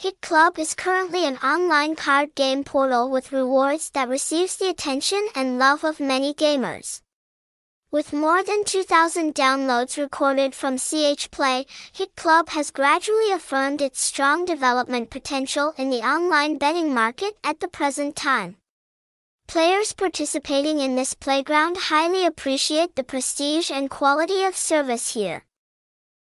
Hit Club is currently an online card game portal with rewards that receives the attention and love of many gamers. With more than 2,000 downloads recorded from CH Play, Hit Club has gradually affirmed its strong development potential in the online betting market at the present time. Players participating in this playground highly appreciate the prestige and quality of service here.